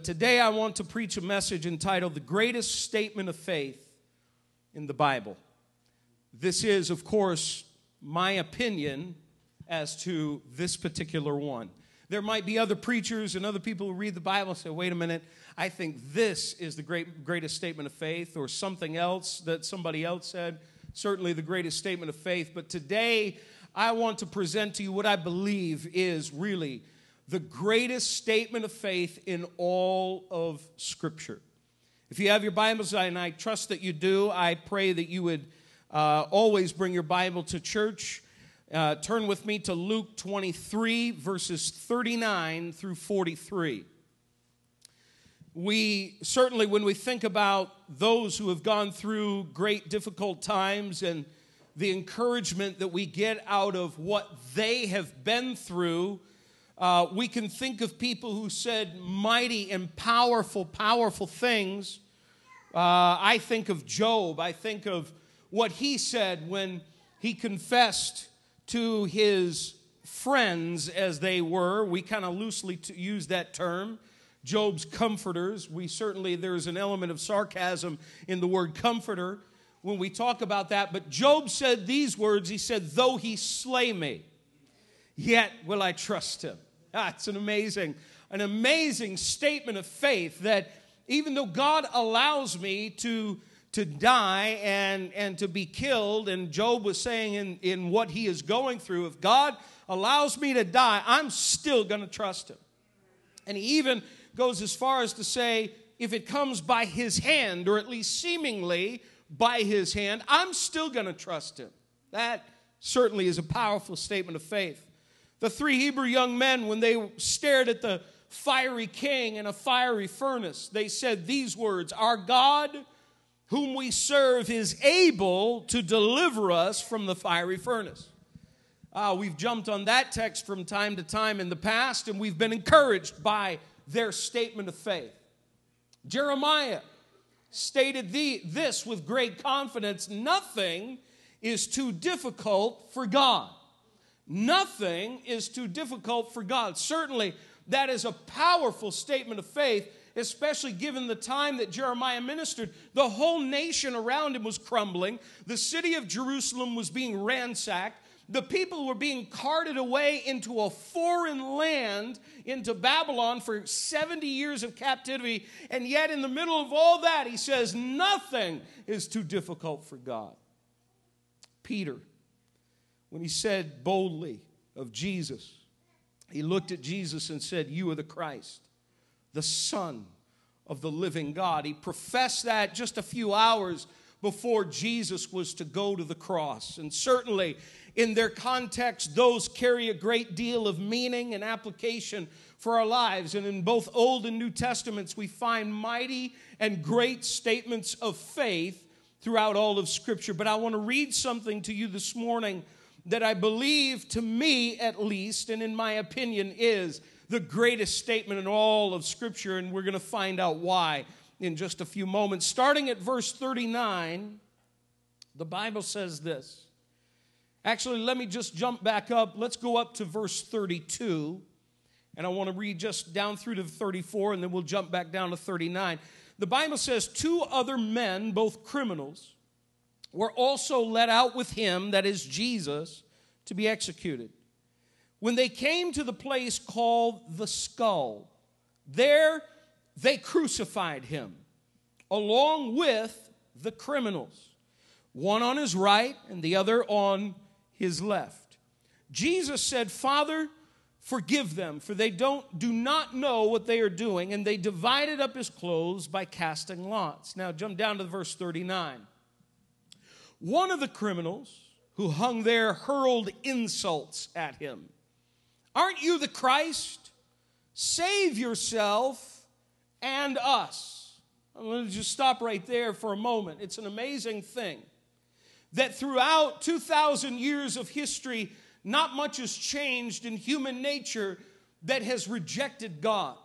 Today, I want to preach a message entitled The Greatest Statement of Faith in the Bible. This is, of course, my opinion as to this particular one. There might be other preachers and other people who read the Bible and say, wait a minute, I think this is the great, greatest statement of faith, or something else that somebody else said. Certainly the greatest statement of faith. But today, I want to present to you what I believe is really the greatest statement of faith in all of Scripture. If you have your Bibles, and I trust that you do, I pray that you would uh, always bring your Bible to church. Uh, turn with me to Luke 23, verses 39 through 43. We certainly, when we think about those who have gone through great difficult times and the encouragement that we get out of what they have been through, uh, we can think of people who said mighty and powerful, powerful things. Uh, I think of Job. I think of what he said when he confessed to his friends, as they were. We kind of loosely use that term. Job's comforters. We certainly, there's an element of sarcasm in the word comforter when we talk about that. But Job said these words He said, Though he slay me, yet will I trust him. That's an amazing, an amazing statement of faith that even though God allows me to, to die and, and to be killed, and Job was saying in, in what he is going through, if God allows me to die, I'm still to trust him. And he even goes as far as to say, if it comes by his hand, or at least seemingly by his hand, I'm still to trust him. That certainly is a powerful statement of faith. The three Hebrew young men, when they stared at the fiery king in a fiery furnace, they said these words Our God, whom we serve, is able to deliver us from the fiery furnace. Uh, we've jumped on that text from time to time in the past, and we've been encouraged by their statement of faith. Jeremiah stated the, this with great confidence nothing is too difficult for God. Nothing is too difficult for God. Certainly, that is a powerful statement of faith, especially given the time that Jeremiah ministered. The whole nation around him was crumbling, the city of Jerusalem was being ransacked. The people were being carted away into a foreign land, into Babylon for 70 years of captivity. And yet, in the middle of all that, he says, Nothing is too difficult for God. Peter when he said boldly of Jesus, he looked at Jesus and said, You are the Christ, the Son of the living God. He professed that just a few hours before Jesus was to go to the cross. And certainly, in their context, those carry a great deal of meaning and application for our lives. And in both Old and New Testaments, we find mighty and great statements of faith throughout all of Scripture. But I want to read something to you this morning that I believe, to me at least, and in my opinion, is the greatest statement in all of Scripture, and we're going to find out why in just a few moments. Starting at verse 39, the Bible says this. Actually, let me just jump back up. Let's go up to verse 32. And I want to read just down through to 34, and then we'll jump back down to 39. The Bible says, Two other men, both criminals, were also led out with him, that is Jesus, to be executed. When they came to the place called the skull, there they crucified him along with the criminals, one on his right and the other on his left. Jesus said, Father, forgive them, for they don't do not know what they are doing. And they divided up his clothes by casting lots. Now jump down to verse 39. One of the criminals who hung there hurled insults at him. Aren't you the Christ? Save yourself and us. I'm going to just stop right there for a moment. It's an amazing thing that throughout 2,000 years of history, not much has changed in human nature that has rejected God.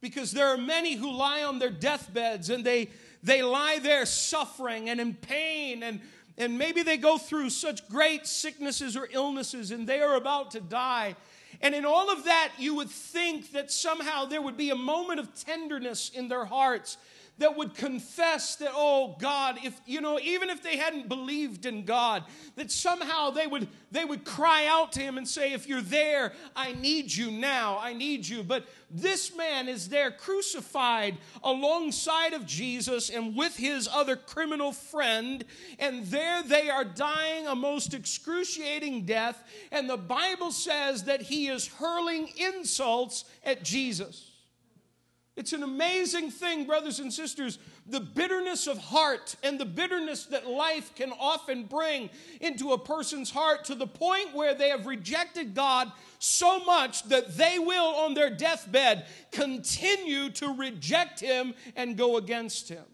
Because there are many who lie on their deathbeds and they, they lie there suffering and in pain and and maybe they go through such great sicknesses or illnesses and they are about to die. And in all of that, you would think that somehow there would be a moment of tenderness in their hearts that would confess that, oh God, if you know, even if they hadn't believed in God, that somehow they would they would cry out to him and say, if you're there, I need you now, I need you. But this man is there crucified alongside of Jesus and with his other criminal friend, and there they are dying a most excruciating death. And the Bible says that he is hurling insults at Jesus. It's an amazing thing, brothers and sisters, the bitterness of heart and the bitterness that life can often bring into a person's heart to the point where they have rejected God so much that they will, on their deathbed, continue to reject Him and go against Him.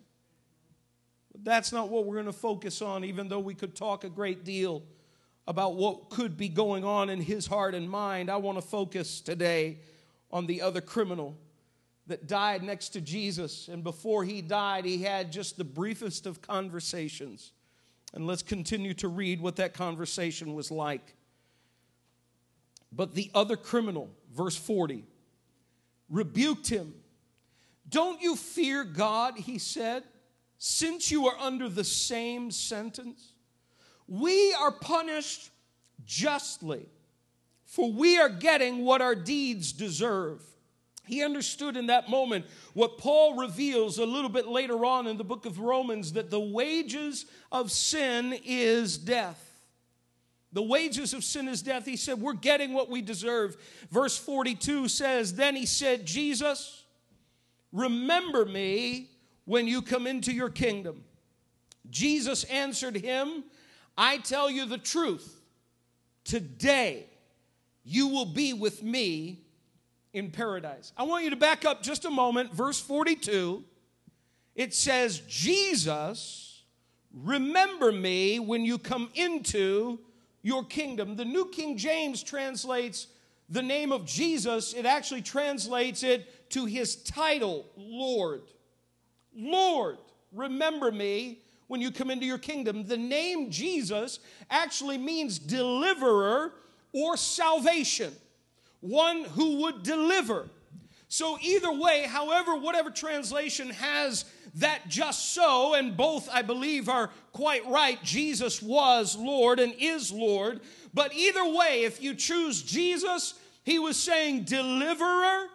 But that's not what we're going to focus on, even though we could talk a great deal about what could be going on in his heart and mind. I want to focus today on the other criminal that died next to Jesus. And before he died, he had just the briefest of conversations. And let's continue to read what that conversation was like. But the other criminal, verse 40, rebuked him. Don't you fear God, he said, since you are under the same sentence? We are punished justly, for we are getting what our deeds deserve. He understood in that moment what Paul reveals a little bit later on in the book of Romans that the wages of sin is death. The wages of sin is death. He said, We're getting what we deserve. Verse 42 says, Then he said, Jesus, remember me when you come into your kingdom. Jesus answered him, I tell you the truth. Today you will be with me in paradise. I want you to back up just a moment. Verse 42, it says, Jesus, remember me when you come into your kingdom. The New King James translates the name of Jesus, it actually translates it to his title, Lord. Lord, remember me when you come into your kingdom. The name Jesus actually means deliverer or salvation one who would deliver. So, either way, however, whatever translation has that just so, and both I believe are quite right, Jesus was Lord and is Lord. But either way, if you choose Jesus, he was saying, Deliverer,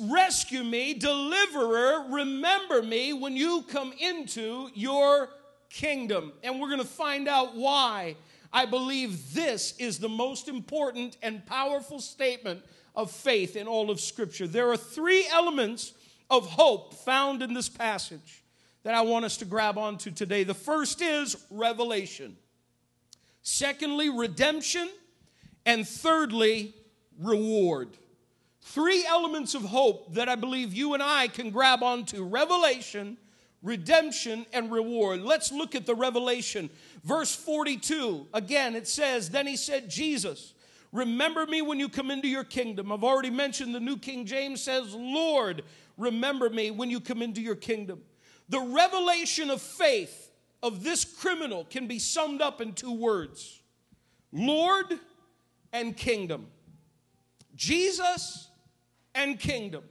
rescue me, deliverer, remember me when you come into your kingdom. And we're going to find out why I believe this is the most important and powerful statement of faith in all of Scripture. There are three elements of hope found in this passage that I want us to grab onto today. The first is revelation, secondly, redemption, and thirdly, reward. Three elements of hope that I believe you and I can grab onto revelation, redemption, and reward. Let's look at the revelation. Verse 42, again, it says, Then he said, Jesus, remember me when you come into your kingdom. I've already mentioned the New King James says, Lord, remember me when you come into your kingdom. The revelation of faith of this criminal can be summed up in two words Lord and kingdom. Jesus and kingdom.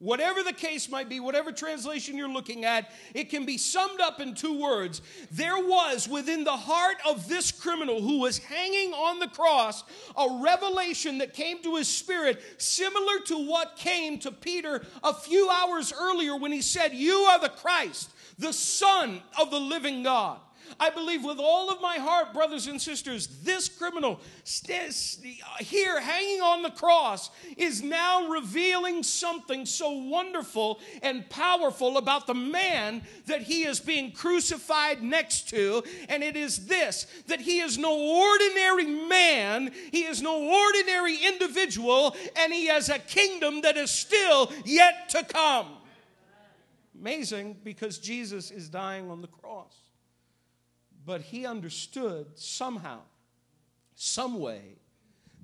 Whatever the case might be, whatever translation you're looking at, it can be summed up in two words. There was within the heart of this criminal who was hanging on the cross a revelation that came to his spirit, similar to what came to Peter a few hours earlier when he said, You are the Christ, the Son of the living God. I believe with all of my heart, brothers and sisters, this criminal here hanging on the cross is now revealing something so wonderful and powerful about the man that he is being crucified next to. And it is this that he is no ordinary man, he is no ordinary individual, and he has a kingdom that is still yet to come. Amazing because Jesus is dying on the cross. But he understood somehow, some way,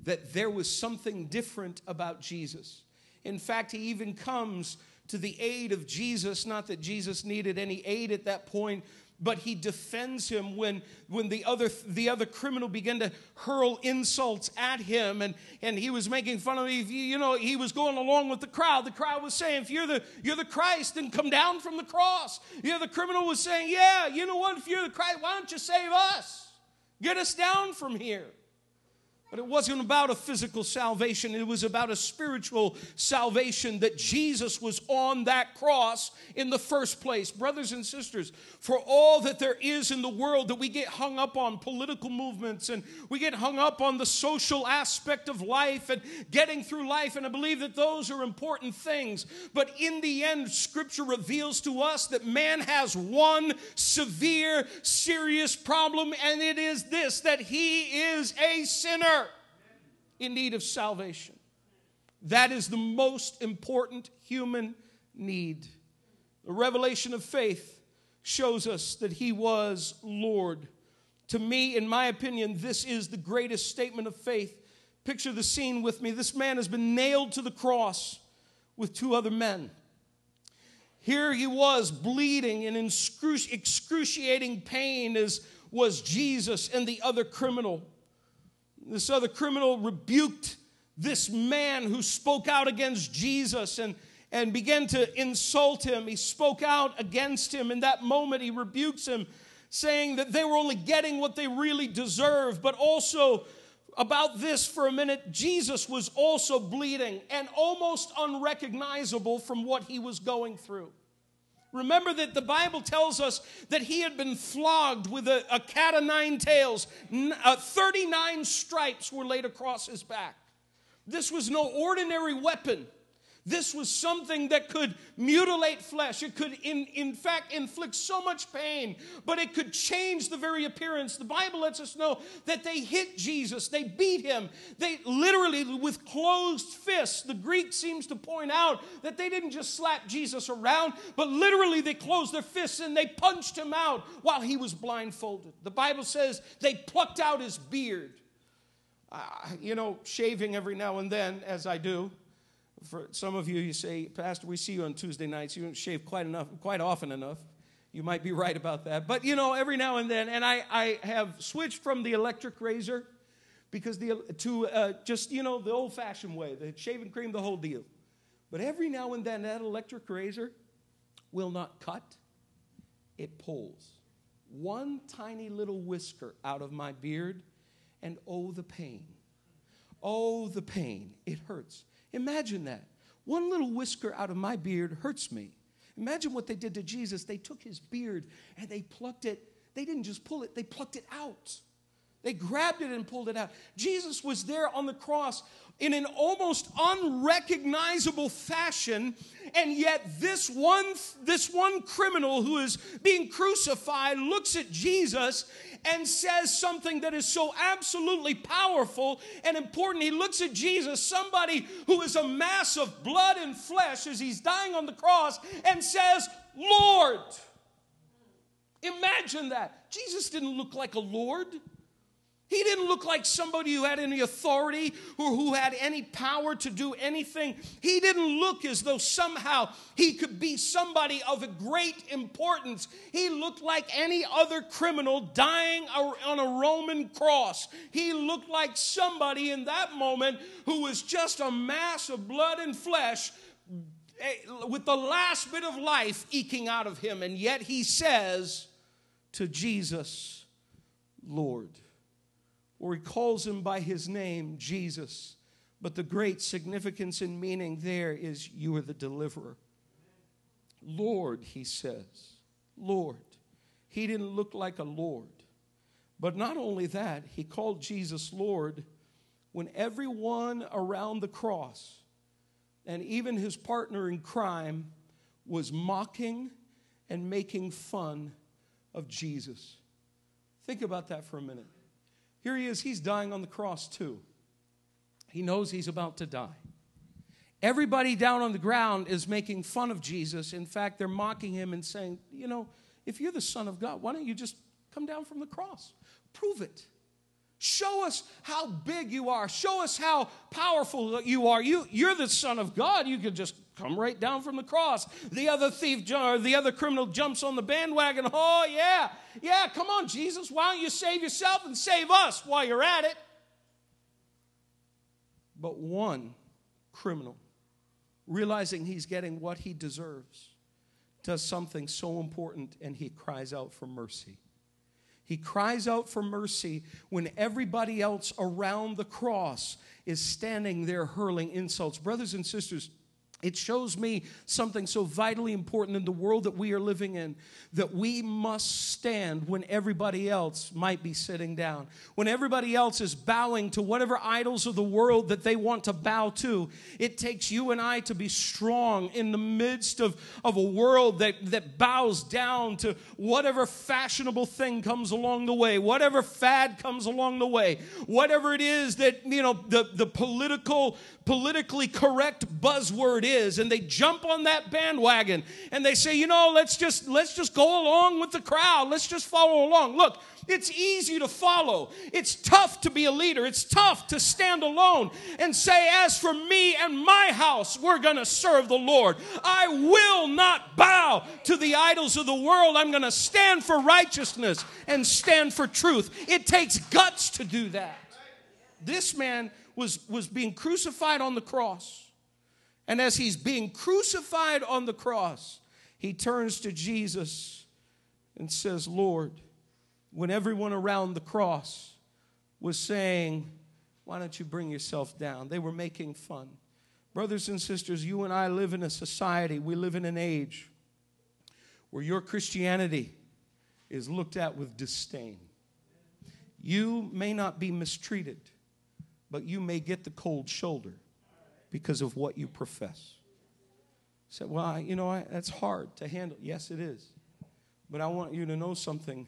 that there was something different about Jesus. In fact, he even comes to the aid of Jesus, not that Jesus needed any aid at that point, but he defends him when, when the, other, the other criminal began to hurl insults at him and, and he was making fun of him. You know, he was going along with the crowd. The crowd was saying, if you're the, you're the Christ, then come down from the cross. Yeah, the criminal was saying, yeah, you know what, if you're the Christ, why don't you save us? Get us down from here. But it wasn't about a physical salvation, it was about a spiritual salvation that Jesus was on that cross in the first place. Brothers and sisters, for all that there is in the world that we get hung up on political movements and we get hung up on the social aspect of life and getting through life, and I believe that those are important things. But in the end, Scripture reveals to us that man has one severe, serious problem, and it is this that he is a sinner in need of salvation. That is the most important human need. The revelation of faith shows us that he was Lord. To me, in my opinion, this is the greatest statement of faith. Picture the scene with me. This man has been nailed to the cross with two other men. Here he was bleeding in excruciating pain as was Jesus and the other criminal. This other criminal rebuked this man who spoke out against Jesus and, and began to insult him. He spoke out against him. In that moment, he rebukes him, saying that they were only getting what they really deserved, but also about this for a minute, Jesus was also bleeding and almost unrecognizable from what he was going through. Remember that the Bible tells us that he had been flogged with a, a cat of nine tails. Uh, 39 stripes were laid across his back. This was no ordinary weapon. This was something that could mutilate flesh. It could, in, in fact, inflict so much pain, but it could change the very appearance. The Bible lets us know that they hit Jesus, they beat him. They literally, with closed fists, the Greek seems to point out that they didn't just slap Jesus around, but literally they closed their fists and they punched him out while he was blindfolded. The Bible says they plucked out his beard. Uh, you know, shaving every now and then, as I do for some of you, you say, Pastor, we see you on Tuesday nights. You don't shave quite enough, quite often enough. You might be right about that. But you know, every now and then, and I, I have switched from the electric razor because the to uh, just you know the old-fashioned way, the shaving cream, the whole deal. But every now and then, that electric razor will not cut; it pulls one tiny little whisker out of my beard, and oh the pain, oh the pain! It hurts. Imagine that. One little whisker out of my beard hurts me. Imagine what they did to Jesus. They took his beard and they plucked it. They didn't just pull it, they plucked it out. They grabbed it and pulled it out. Jesus was there on the cross in an almost unrecognizable fashion, and yet this one, this one criminal who is being crucified looks at Jesus and says something that is so absolutely powerful and important. He looks at Jesus, somebody who is a mass of blood and flesh as he's dying on the cross, and says, Lord. Imagine that. Jesus didn't look like a Lord. He didn't look like somebody who had any authority or who had any power to do anything. He didn't look as though somehow he could be somebody of great importance. He looked like any other criminal dying on a Roman cross. He looked like somebody in that moment who was just a mass of blood and flesh eh, with the last bit of life eking out of him. And yet he says to Jesus, Lord or he calls him by his name, Jesus. But the great significance and meaning there is you are the deliverer. Lord, he says. Lord. He didn't look like a Lord. But not only that, he called Jesus Lord when everyone around the cross and even his partner in crime was mocking and making fun of Jesus. Think about that for a minute. Here he is, he's dying on the cross too. He knows he's about to die. Everybody down on the ground is making fun of Jesus. In fact, they're mocking him and saying, You know, if you're the Son of God, why don't you just come down from the cross? Prove it. Show us how big you are. Show us how powerful you are. You, you're the Son of God. You could just come right down from the cross. The other thief, or the other criminal jumps on the bandwagon. Oh, yeah, yeah, come on, Jesus. Why don't you save yourself and save us while you're at it? But one criminal, realizing he's getting what he deserves, does something so important and he cries out for mercy. He cries out for mercy when everybody else around the cross is standing there hurling insults. Brothers and sisters, it shows me something so vitally important in the world that we are living in that we must stand when everybody else might be sitting down. When everybody else is bowing to whatever idols of the world that they want to bow to, it takes you and I to be strong in the midst of, of a world that, that bows down to whatever fashionable thing comes along the way, whatever fad comes along the way, whatever it is that, you know, the, the political, politically correct buzzword is, and they jump on that bandwagon and they say, you know, let's just let's just go along with the crowd. Let's just follow along. Look, it's easy to follow. It's tough to be a leader. It's tough to stand alone and say, as for me and my house, we're going to serve the Lord. I will not bow to the idols of the world. I'm going to stand for righteousness and stand for truth. It takes guts to do that. This man was, was being crucified on the cross. And as he's being crucified on the cross, he turns to Jesus and says, Lord, when everyone around the cross was saying, Why don't you bring yourself down? They were making fun. Brothers and sisters, you and I live in a society, we live in an age where your Christianity is looked at with disdain. You may not be mistreated but you may get the cold shoulder because of what you profess. Said, well, I, you know, I, that's hard to handle. Yes, it is. But I want you to know something.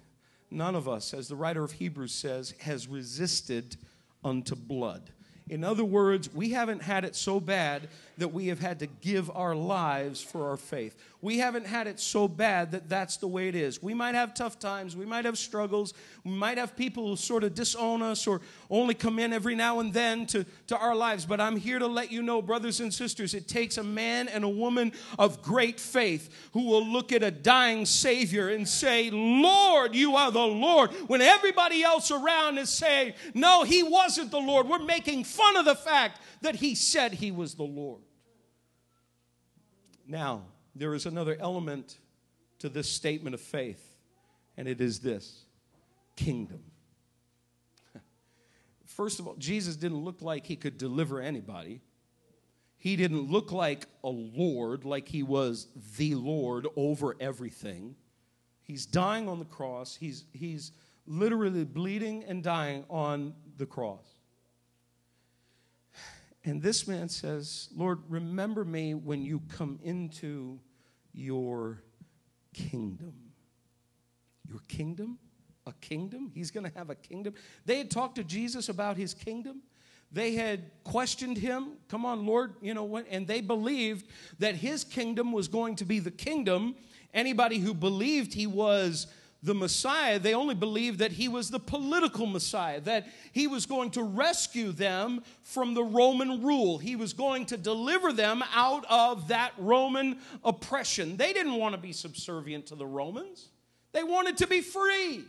None of us, as the writer of Hebrews says, has resisted unto blood. In other words, we haven't had it so bad that we have had to give our lives for our faith. We haven't had it so bad that that's the way it is. We might have tough times, we might have struggles, we might have people who sort of disown us or only come in every now and then to, to our lives. But I'm here to let you know, brothers and sisters, it takes a man and a woman of great faith who will look at a dying Savior and say, Lord, you are the Lord. When everybody else around is saying, No, he wasn't the Lord. We're making fun of the fact that he said he was the Lord. Now, there is another element to this statement of faith, and it is this kingdom. First of all, Jesus didn't look like he could deliver anybody. He didn't look like a Lord, like he was the Lord over everything. He's dying on the cross. He's, he's literally bleeding and dying on the cross. And this man says, Lord, remember me when you come into your kingdom. Your kingdom? A kingdom? He's going to have a kingdom. They had talked to Jesus about his kingdom. They had questioned him, come on, Lord, you know what? And they believed that his kingdom was going to be the kingdom. Anybody who believed he was the Messiah, they only believed that he was the political Messiah, that he was going to rescue them from the Roman rule. He was going to deliver them out of that Roman oppression. They didn't want to be subservient to the Romans, they wanted to be free.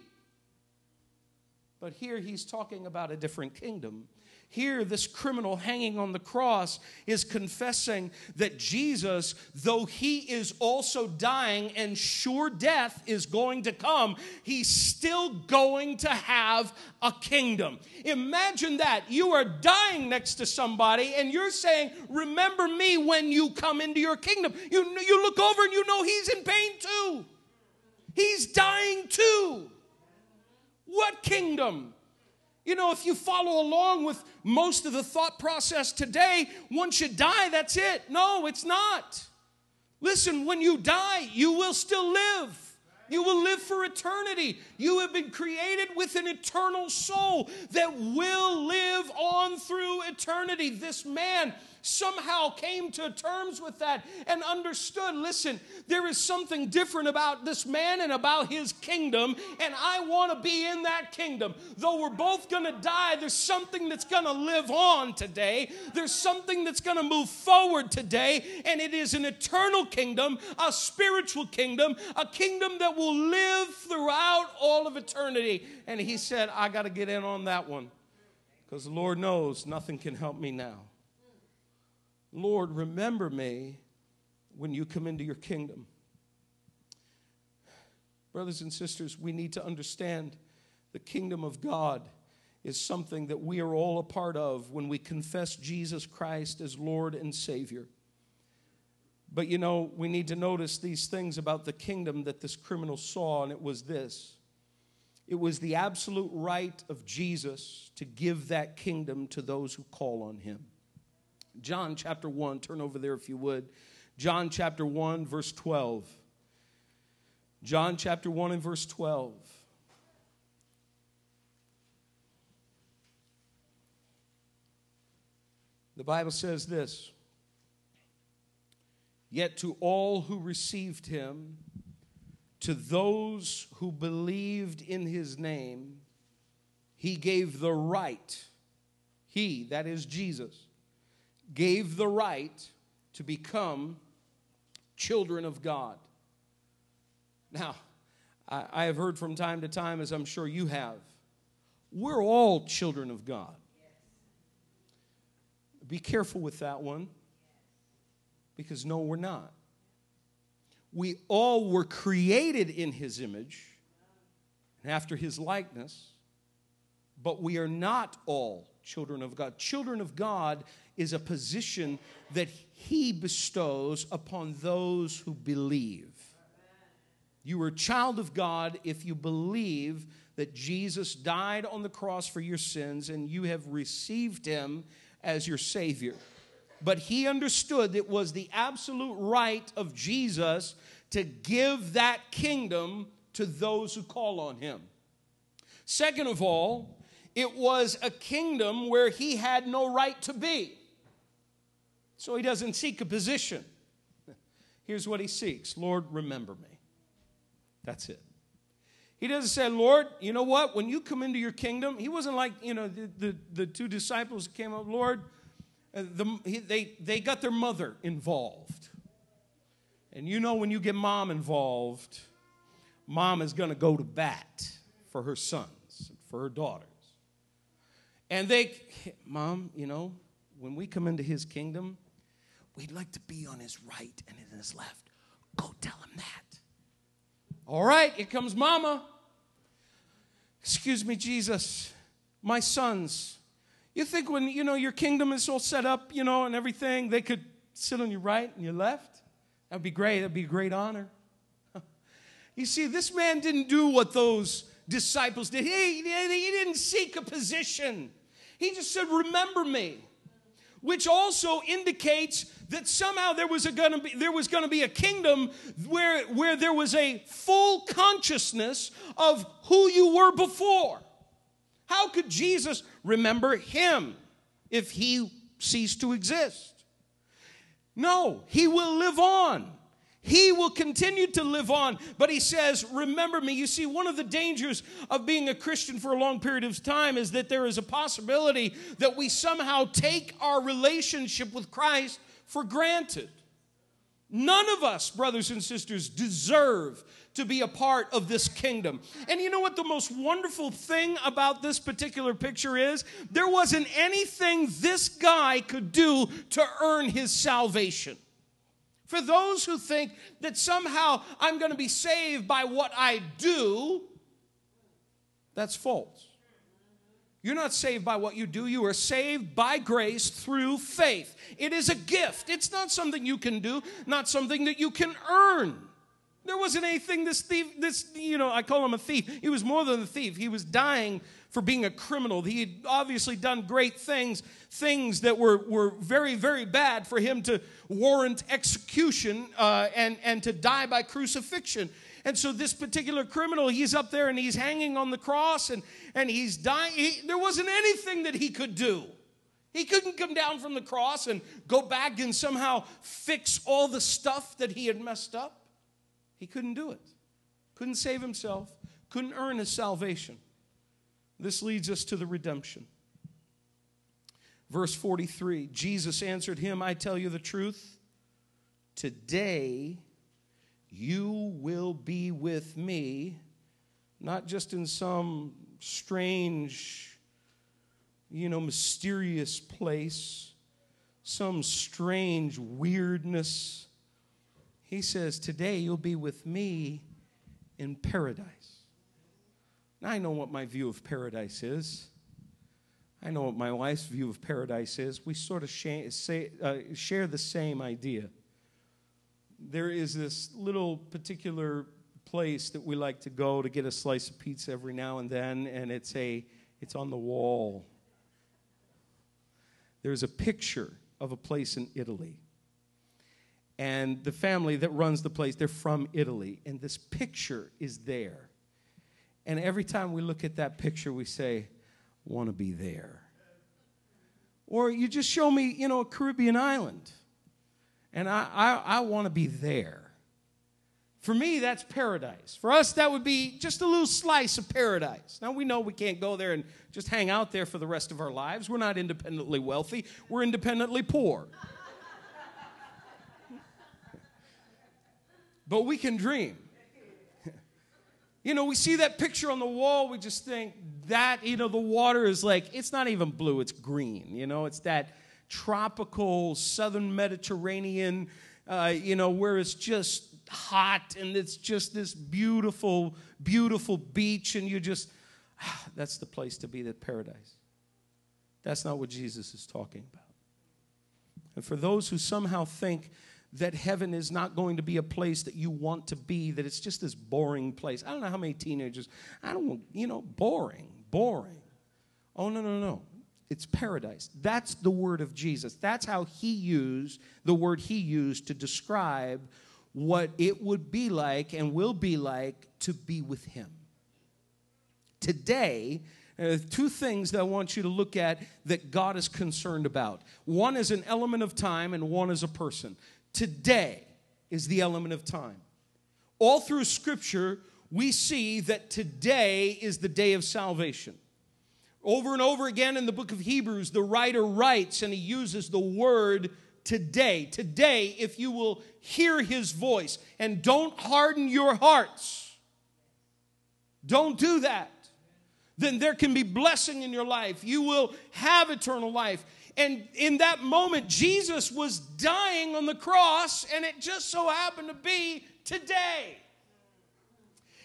But here he's talking about a different kingdom. Here, this criminal hanging on the cross is confessing that Jesus, though he is also dying and sure death is going to come, he's still going to have a kingdom. Imagine that. You are dying next to somebody and you're saying, Remember me when you come into your kingdom. You, you look over and you know he's in pain too. He's dying too. What kingdom? You know, if you follow along with most of the thought process today, once you die, that's it. No, it's not. Listen, when you die, you will still live. You will live for eternity. You have been created with an eternal soul that will live on through eternity. This man somehow came to terms with that and understood listen, there is something different about this man and about his kingdom, and I want to be in that kingdom. Though we're both going to die, there's something that's going to live on today. There's something that's going to move forward today, and it is an eternal kingdom, a spiritual kingdom, a kingdom that will live throughout all of eternity. And he said, I got to get in on that one because the Lord knows nothing can help me now. Lord, remember me when you come into your kingdom. Brothers and sisters, we need to understand the kingdom of God is something that we are all a part of when we confess Jesus Christ as Lord and Savior. But you know, we need to notice these things about the kingdom that this criminal saw, and it was this it was the absolute right of Jesus to give that kingdom to those who call on him. John chapter 1, turn over there if you would. John chapter 1, verse 12. John chapter 1 and verse 12. The Bible says this Yet to all who received him, to those who believed in his name, he gave the right, he, that is Jesus, gave the right to become children of God. Now, I, have heard from time to time, as I'm sure you have, we're all children of God. Be careful with that one because no, we're not. We all were created in his image and after his likeness, but we are not all children of God. Children of God is a position that he bestows upon those who believe. You are a child of God if you believe that Jesus died on the cross for your sins and you have received him as your Savior but he understood that it was the absolute right of Jesus to give that kingdom to those who call on him. Second of all, it was a kingdom where he had no right to be. So he doesn't seek a position. Here's what he seeks Lord, remember me. That's it. He doesn't say, Lord, you know what? When you come into your kingdom, he wasn't like, you know, the, the, the two disciples came up, Lord, uh, the, they, they got their mother involved. And you know, when you get mom involved, mom is going to go to bat for her sons, for her daughters. And they, mom, you know, when we come into his kingdom, we'd like to be on his right and in his left. Go tell him that. All right, here comes mama. Excuse me, Jesus. My sons you think when, you know, your kingdom is all set up, you know, and everything, they could sit on your right and your left? That'd be great. That'd be a great honor. you see, this man didn't do what those disciples did. He, he didn't seek a position. He just said, Remember me. Which also indicates that somehow there was, a gonna be, there was gonna be a kingdom where, where there was a full consciousness of who you were before. How could Jesus remember him if he ceased to exist? No, he will live on. He will continue to live on. But he says, Remember me. You see, one of the dangers of being a Christian for a long period of time is that there is a possibility that we somehow take our relationship with Christ for granted. None of us, brothers and sisters, deserve to be a part of this kingdom. And you know what the most wonderful thing about this particular picture is? There wasn't anything this guy could do to earn his salvation. For those who think that somehow I'm going to be saved by what I do, that's false. You're not saved by what you do, you are saved by grace through faith. It is a gift. It's not something you can do, not something that you can earn. There wasn't anything this thief, this, you know, I call him a thief. He was more than a thief. He was dying for being a criminal. He had obviously done great things, things that were, were very, very bad for him to warrant execution uh, and, and to die by crucifixion. And so this particular criminal, he's up there and he's hanging on the cross and, and he's dying. He, there wasn't anything that he could do. He couldn't come down from the cross and go back and somehow fix all the stuff that he had messed up. He couldn't do it. Couldn't save himself, couldn't earn his salvation. This leads us to the redemption. Verse 43 Jesus answered him, I tell you the truth. Today you will be with me, not just in some strange you know, mysterious place, some strange weirdness. He says, Today you'll be with me in paradise. I know what my view of paradise is. I know what my wife's view of paradise is. We sort of share, say, uh, share the same idea. There is this little particular place that we like to go to get a slice of pizza every now and then, and it's a it's on the wall there's a picture of a place in Italy. And the family that runs the place, they're from Italy. And this picture is there. And every time we look at that picture, we say, want to be there. Or you just show me, you know, a Caribbean island. And I, I, I want to be there. For me, that's paradise. For us, that would be just a little slice of paradise. Now, we know we can't go there and just hang out there for the rest of our lives. We're not independently wealthy, we're independently poor. but we can dream. You know, we see that picture on the wall, we just think that, you know, the water is like, it's not even blue, it's green. You know, it's that tropical southern Mediterranean, uh, you know, where it's just hot and it's just this beautiful, beautiful beach, and you just, ah, that's the place to be, that paradise. That's not what Jesus is talking about. And for those who somehow think that heaven is not going to be a place that you want to be, that it's just this boring place. I don't know how many teenagers, I don't want, you know, boring, boring. Oh, no, no, no. It's paradise. That's the word of Jesus. That's how he used the word he used to describe what it would be like and will be like to be with Him. Today, uh, two things that I want you to look at that God is concerned about. One is an element of time, and one is a person. Today is the element of time. All through Scripture, we see that today is the day of salvation. Over and over again in the book of Hebrews, the writer writes and he uses the word today. Today, if you will hear his voice and don't harden your hearts, don't do that, then there can be blessing in your life. You will have eternal life. And in that moment, Jesus was dying on the cross, and it just so happened to be today.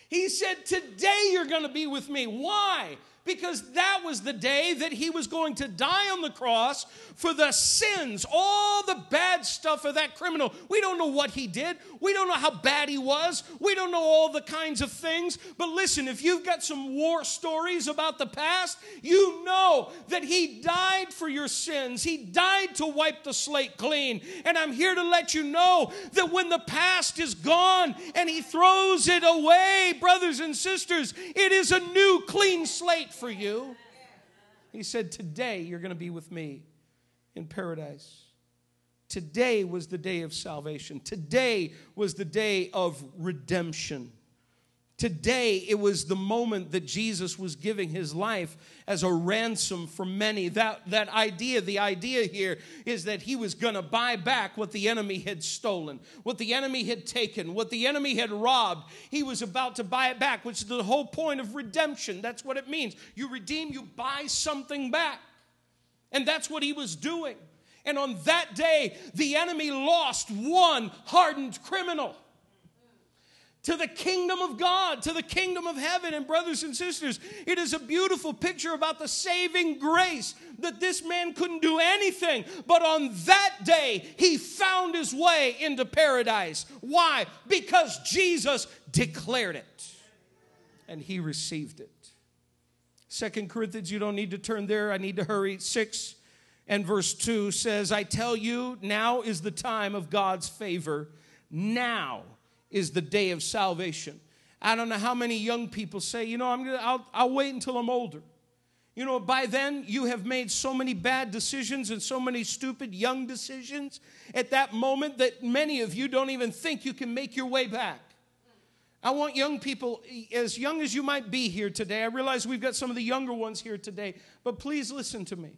He said, Today you're going to be with me. Why? Because that was the day that he was going to die on the cross for the sins, all the bad stuff of that criminal. We don't know what he did. We don't know how bad he was. We don't know all the kinds of things. But listen, if you've got some war stories about the past, you know that he died for your sins. He died to wipe the slate clean. And I'm here to let you know that when the past is gone and he throws it away, brothers and sisters, it is a new clean slate for you. He said, Today you're going to be with me in paradise. Today was the day of salvation. Today was the day of redemption. Today, it was the moment that Jesus was giving his life as a ransom for many. That, that idea, the idea here is that he was going to buy back what the enemy had stolen, what the enemy had taken, what the enemy had robbed. He was about to buy it back, which is the whole point of redemption. That's what it means. You redeem, you buy something back. And that's what he was doing. And on that day, the enemy lost one hardened criminal to the kingdom of God, to the kingdom of heaven. And, brothers and sisters, it is a beautiful picture about the saving grace that this man couldn't do anything. But on that day, he found his way into paradise. Why? Because Jesus declared it and he received it. Second Corinthians, you don't need to turn there. I need to hurry. 6 and verse 2 says, I tell you, now is the time of God's favor. Now is the day of salvation. I don't know how many young people say, you know, I'm gonna, I'll, I'll wait until I'm older. You know, by then you have made so many bad decisions and so many stupid young decisions at that moment that many of you don't even think you can make your way back. I want young people, as young as you might be here today, I realize we've got some of the younger ones here today, but please listen to me.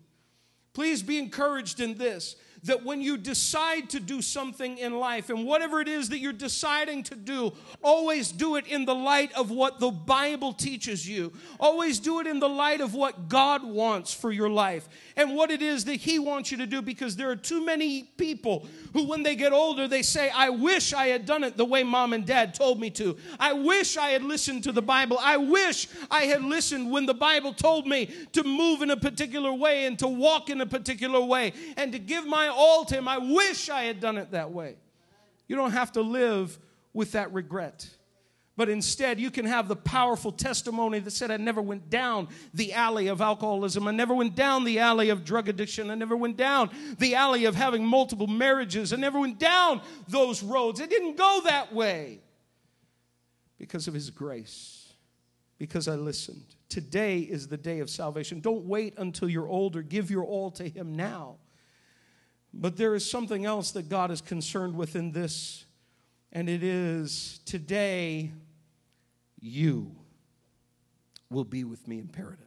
Please be encouraged in this that when you decide to do something in life, and whatever it is that you're deciding to do, always do it in the light of what the Bible teaches you. Always do it in the light of what God wants for your life and what it is that He wants you to do because there are too many people who, when they get older, they say, I wish I had done it the way mom and dad told me to. I wish I had listened to the Bible. I wish I had listened when the Bible told me to move in a particular way and to walk in a particular way and to give my all to Him. I wish I had done it that way. You don't have to live with that regret. But instead, you can have the powerful testimony that said, I never went down the alley of alcoholism. I never went down the alley of drug addiction. I never went down the alley of having multiple marriages. I never went down those roads. It didn't go that way because of His grace, because I listened. Today is the day of salvation. Don't wait until you're older. Give your all to Him now. But there is something else that God is concerned with in this, and it is today you will be with me in paradise.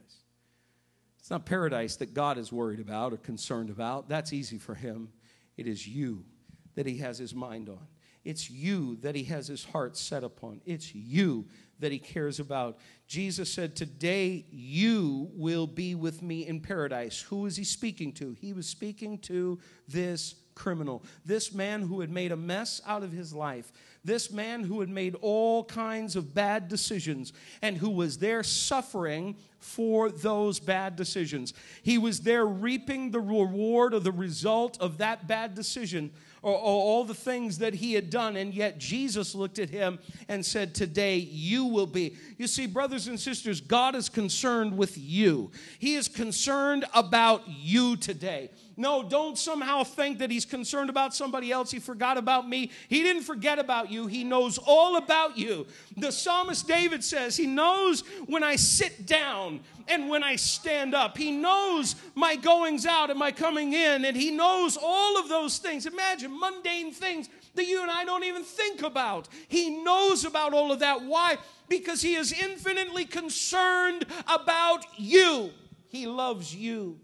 It's not paradise that God is worried about or concerned about. That's easy for him. It is you that he has his mind on. It's you that he has his heart set upon. It's you that he cares about. Jesus said, Today you will be with me in paradise. Who is he speaking to? He was speaking to this criminal, this man who had made a mess out of his life, this man who had made all kinds of bad decisions and who was there suffering for those bad decisions. He was there reaping the reward or the result of that bad decision or, or, all the things that he had done. And yet Jesus looked at him and said, Today you will be. You see, brothers and sisters, God is concerned with you, He is concerned about you today. No, don't somehow think that he's concerned about somebody else. He forgot about me. He didn't forget about you. He knows all about you. The psalmist David says, He knows when I sit down and when I stand up. He knows my goings out and my coming in, and He knows all of those things. Imagine mundane things that you and I don't even think about. He knows about all of that. Why? Because He is infinitely concerned about you. He loves you.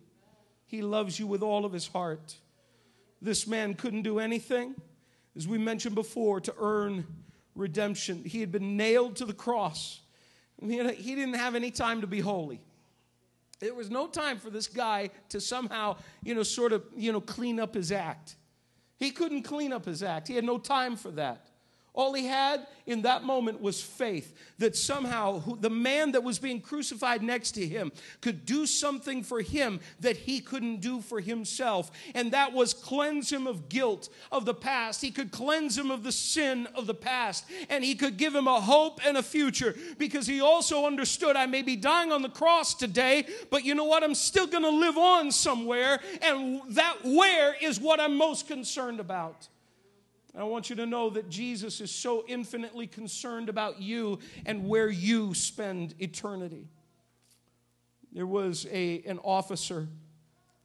He loves you with all of his heart. This man couldn't do anything, as we mentioned before, to earn redemption. He had been nailed to the cross. He didn't have any time to be holy. There was no time for this guy to somehow, you know, sort of, you know, clean up his act. He couldn't clean up his act. He had no time for that. All he had in that moment was faith that somehow the man that was being crucified next to him could do something for him that he couldn't do for himself. And that was cleanse him of guilt of the past. He could cleanse him of the sin of the past. And he could give him a hope and a future because he also understood I may be dying on the cross today, but you know what? I'm still going to live on somewhere. And that where is what I'm most concerned about. I want you to know that Jesus is so infinitely concerned about you and where you spend eternity. There was a, an officer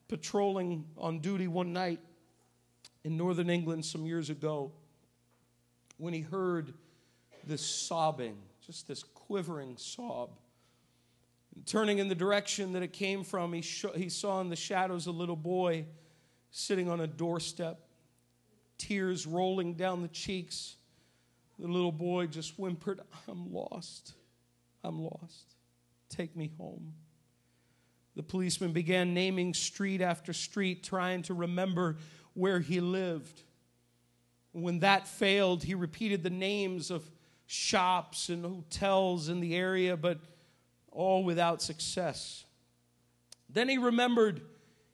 patrolling on duty one night in northern England some years ago when he heard this sobbing, just this quivering sob. And turning in the direction that it came from, he, sh- he saw in the shadows a little boy sitting on a doorstep tears rolling down the cheeks. The little boy just whimpered, I'm lost. I'm lost. Take me home. The policeman began naming street after street, trying to remember where he lived. When that failed, he repeated the names of shops and hotels in the area, but all without success. Then he remembered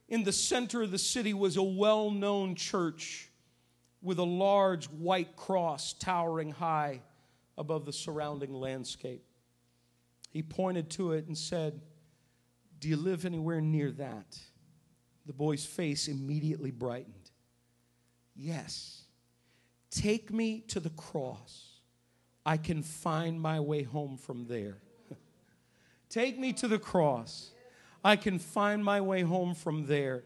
in the center of the city was a well known church with a large white cross towering high above the surrounding landscape. He pointed to it and said, Do you live anywhere near that? The boy's face immediately brightened. Yes. Take me to the cross. I can find my way home from there. Take me to the cross. I can find my way home from there.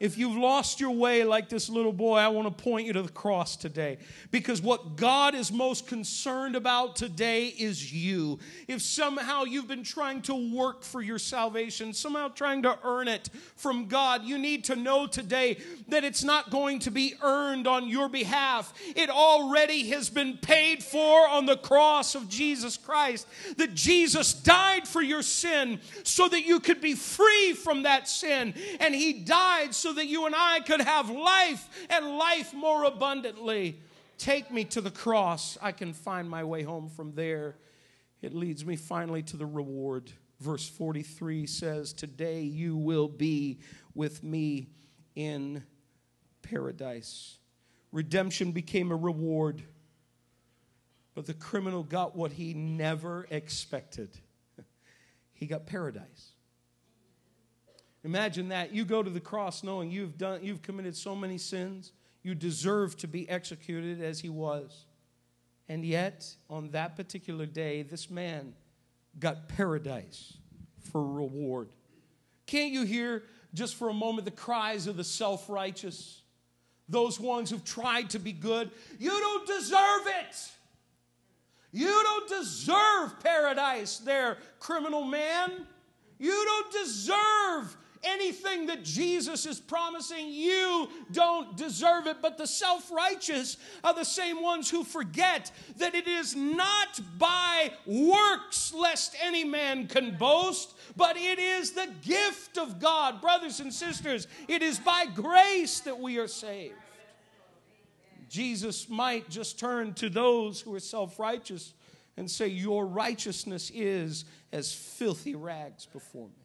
If you've lost your way like this little boy, I want to point you to the cross today. Because what God is most concerned about today is you. If somehow you've been trying to work for your salvation, somehow trying to earn it from God, you need to know today that it's not going to be earned on your behalf. It already has been paid for on the cross of Jesus Christ. That Jesus died for your sin so that you could be free from that sin. And He died so that you and I could have life and life more abundantly. Take me to the cross. I can find my way home from there. It leads me finally to the reward. Verse 43 says, Today you will be with me in paradise. Redemption became a reward, but the criminal got what he never expected. He got paradise. Imagine that. You go to the cross knowing you've done you've committed so many sins. You deserve to be executed as he was. And yet, on that particular day, this man got paradise for reward. Can't you hear just for a moment the cries of the self righteous? Those ones who've tried to be good. You don't deserve it. You don't deserve paradise there, criminal man. You don't deserve anything that Jesus is promising, you don't deserve it. But the self righteous are the same ones who forget that it is not by works lest any man can boast, but it is the gift of God. Brothers and sisters, it is by grace that we are saved. Jesus might just turn to those who are self righteous and say, Your righteousness is as filthy rags before me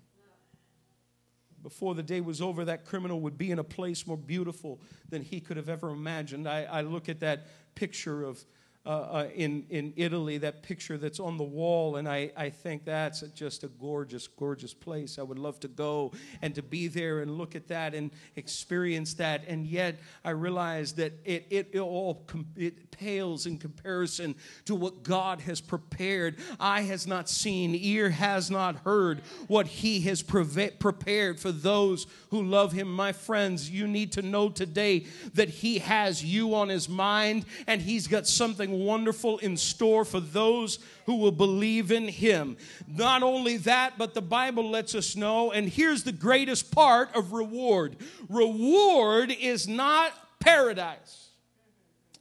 before the day was over, that criminal would be in a place more beautiful than he could have ever imagined. I, I look at that picture of uh, uh, in, in Italy, that picture that's on the wall, and I, I think that's just a gorgeous, gorgeous place. I would love to go and to be there and look at that and experience that. And yet, I realize that it, it, it all it pales in comparison to what God has prepared. Eye has not seen, ear has not heard what He has pre- prepared for those who love Him. My friends, you need to know today that He has you on His mind, and He's got something something wonderful in store for those who will believe in him. Not only that, but the Bible lets us know, and here's the greatest part of reward reward is not paradise.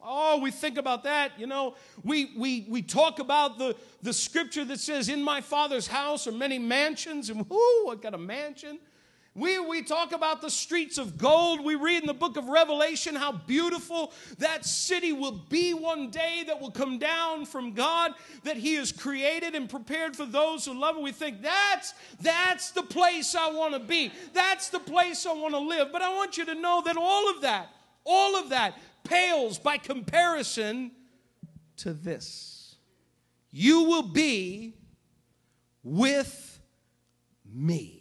Oh, we think about that. You know, we, we, we talk about the, the scripture that says, In my father's house are many mansions, and whoo, I got a mansion. We, we talk about the streets of gold. We read in the book of Revelation how beautiful that city will be one day that will come down from God that He has created and prepared for those who love Him. We think that's, that's the place I want to be. That's the place I want to live. But I want you to know that all of that, all of that pales by comparison to this. You will be with me.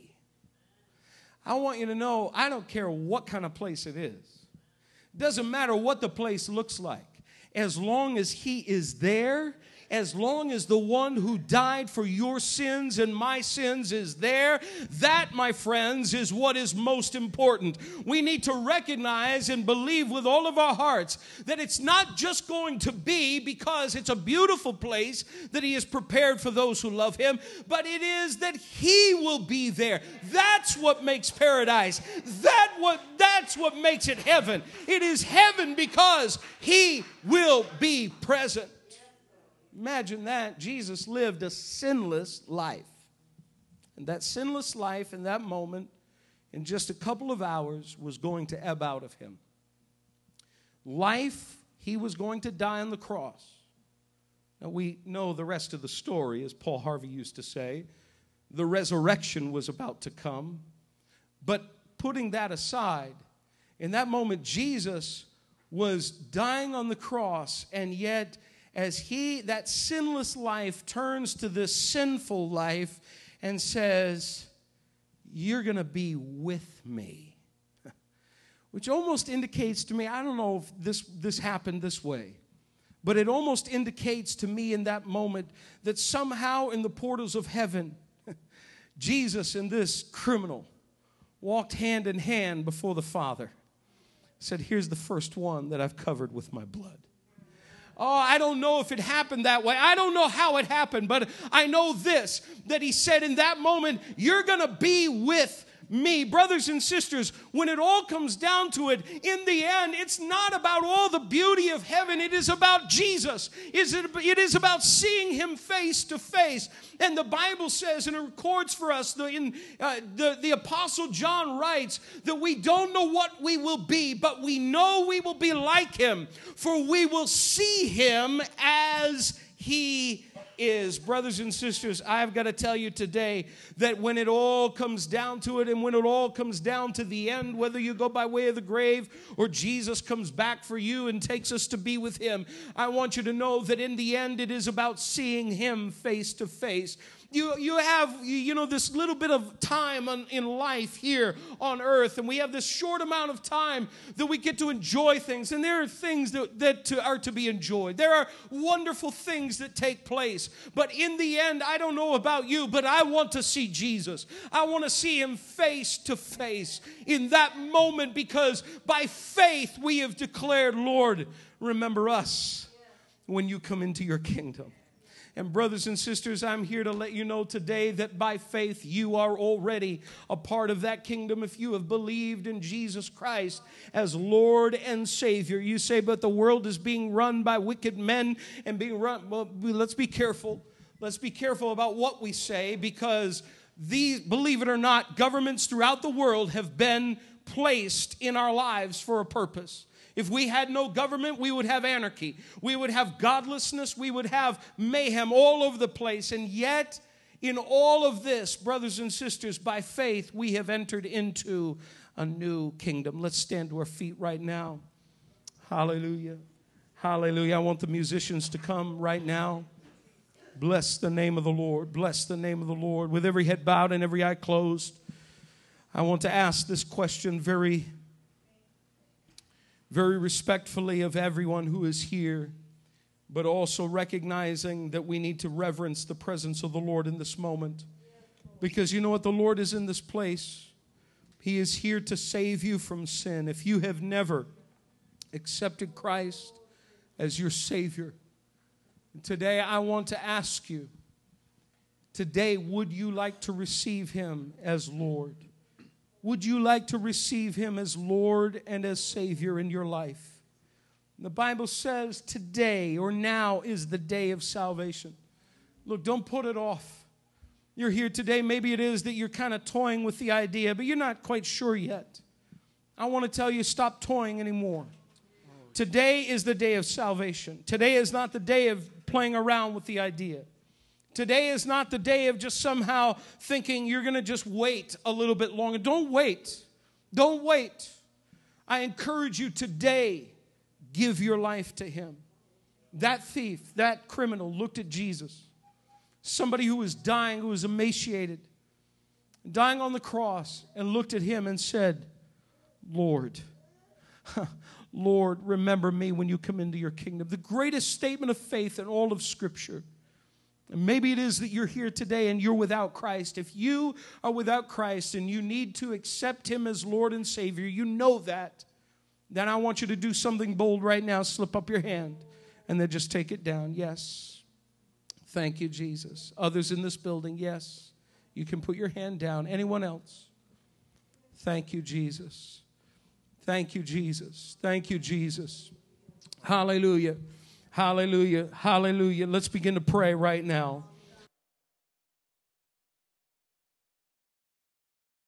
I want you to know I don't care what kind of place it is. Doesn't matter what the place looks like. As long as He is there as long as the one who died for your sins and my sins is there, that, my friends, is what is most important. We need to recognize and believe with all of our hearts that it's not just going to be because it's a beautiful place that He has prepared for those who love Him, but it is that He will be there. That's what makes paradise. That what that's what makes it heaven. It is heaven because He will be present. Imagine that. Jesus lived a sinless life. And that sinless life in that moment, in just a couple of hours, was going to ebb out of him. Life, he was going to die on the cross. Now, we know the rest of the story, as Paul Harvey used to say. The resurrection was about to come. But putting that aside, in that moment, Jesus was dying on the cross, and yet as he, that sinless life, turns to this sinful life and says, You're going to be with me. Which almost indicates to me, I don't know if this, this happened this way, but it almost indicates to me in that moment that somehow in the portals of heaven, Jesus and this criminal walked hand in hand before the Father. Said, Here's the first one that I've covered with my blood. Oh, I don't know if it happened that way. I don't know how it happened, but I know this that he said in that moment, You're going to be with me. Brothers and sisters, when it all comes down to it, in the end, it's not about all the beauty of heaven. It is about Jesus. It is about seeing him face to face. And the Bible says and it records for us, the, in, uh, the, the Apostle John writes that we don't know what we will be, but we know we will be like him, for we will see him as he is, brothers and sisters, I've got to tell you today that when it all comes down to it and when it all comes down to the end, whether you go by way of the grave or Jesus comes back for you and takes us to be with Him, I want you to know that in the end it is about seeing Him face to face you, you have, you know, this little bit of time on, in life here on earth, and we have this short amount of time that we get to enjoy things. And there are things that, that to, are to be enjoyed. There are wonderful things that take place. But in the end, I don't know about you, but I want to see Jesus. I want to see him face to face in that moment because by faith we have declared, Lord, remember us when you come into your kingdom. And, brothers and sisters, I'm here to let you know today that by faith you are already a part of that kingdom if you have believed in Jesus Christ as Lord and Savior. You say, but the world is being run by wicked men and being run. Well, let's be careful. Let's be careful about what we say because these, believe it or not, governments throughout the world have been placed in our lives for a purpose. If we had no government, we would have anarchy. We would have godlessness. We would have mayhem all over the place. And yet, in all of this, brothers and sisters, by faith, we have entered into a new kingdom. Let's stand to our feet right now. Hallelujah. Hallelujah. I want the musicians to come right now. Bless the name of the Lord. Bless the name of the Lord. With every head bowed and every eye closed, I want to ask this question very very respectfully of everyone who is here, but also recognizing that we need to reverence the presence of the Lord in this moment. Because you know what? The Lord is in this place. He is here to save you from sin. If you have never accepted Christ as your Savior, today I want to ask you today, would you like to receive Him as Lord? Would you like to receive him as Lord and as Savior in your life? The Bible says today or now is the day of salvation. Look, don't put it off. You're here today. Maybe it is that you're kind of toying with the idea, but you're not quite sure yet. I want to tell you stop toying anymore. Today is the day of salvation. Today is not the day of playing around with the idea. Today is not the day of just somehow thinking you're going to just wait a little bit longer. Don't wait. Don't wait. I encourage you today, give your life to Him. That thief, that criminal looked at Jesus. Somebody who was dying, who was emaciated, dying on the cross, and looked at Him and said, Lord, Lord, remember me when you come into your kingdom. The greatest statement of faith in all of Scripture. Maybe it is that you're here today and you're without Christ. If you are without Christ and you need to accept Him as Lord and Savior, you know that, then I want you to do something bold right now. Slip up your hand and then just take it down. Yes. Thank you, Jesus. Others in this building, yes. You can put your hand down. Anyone else? Thank you, Jesus. Thank you, Jesus. Thank you, Jesus. Hallelujah. Hallelujah. Hallelujah. Let's begin to pray right now.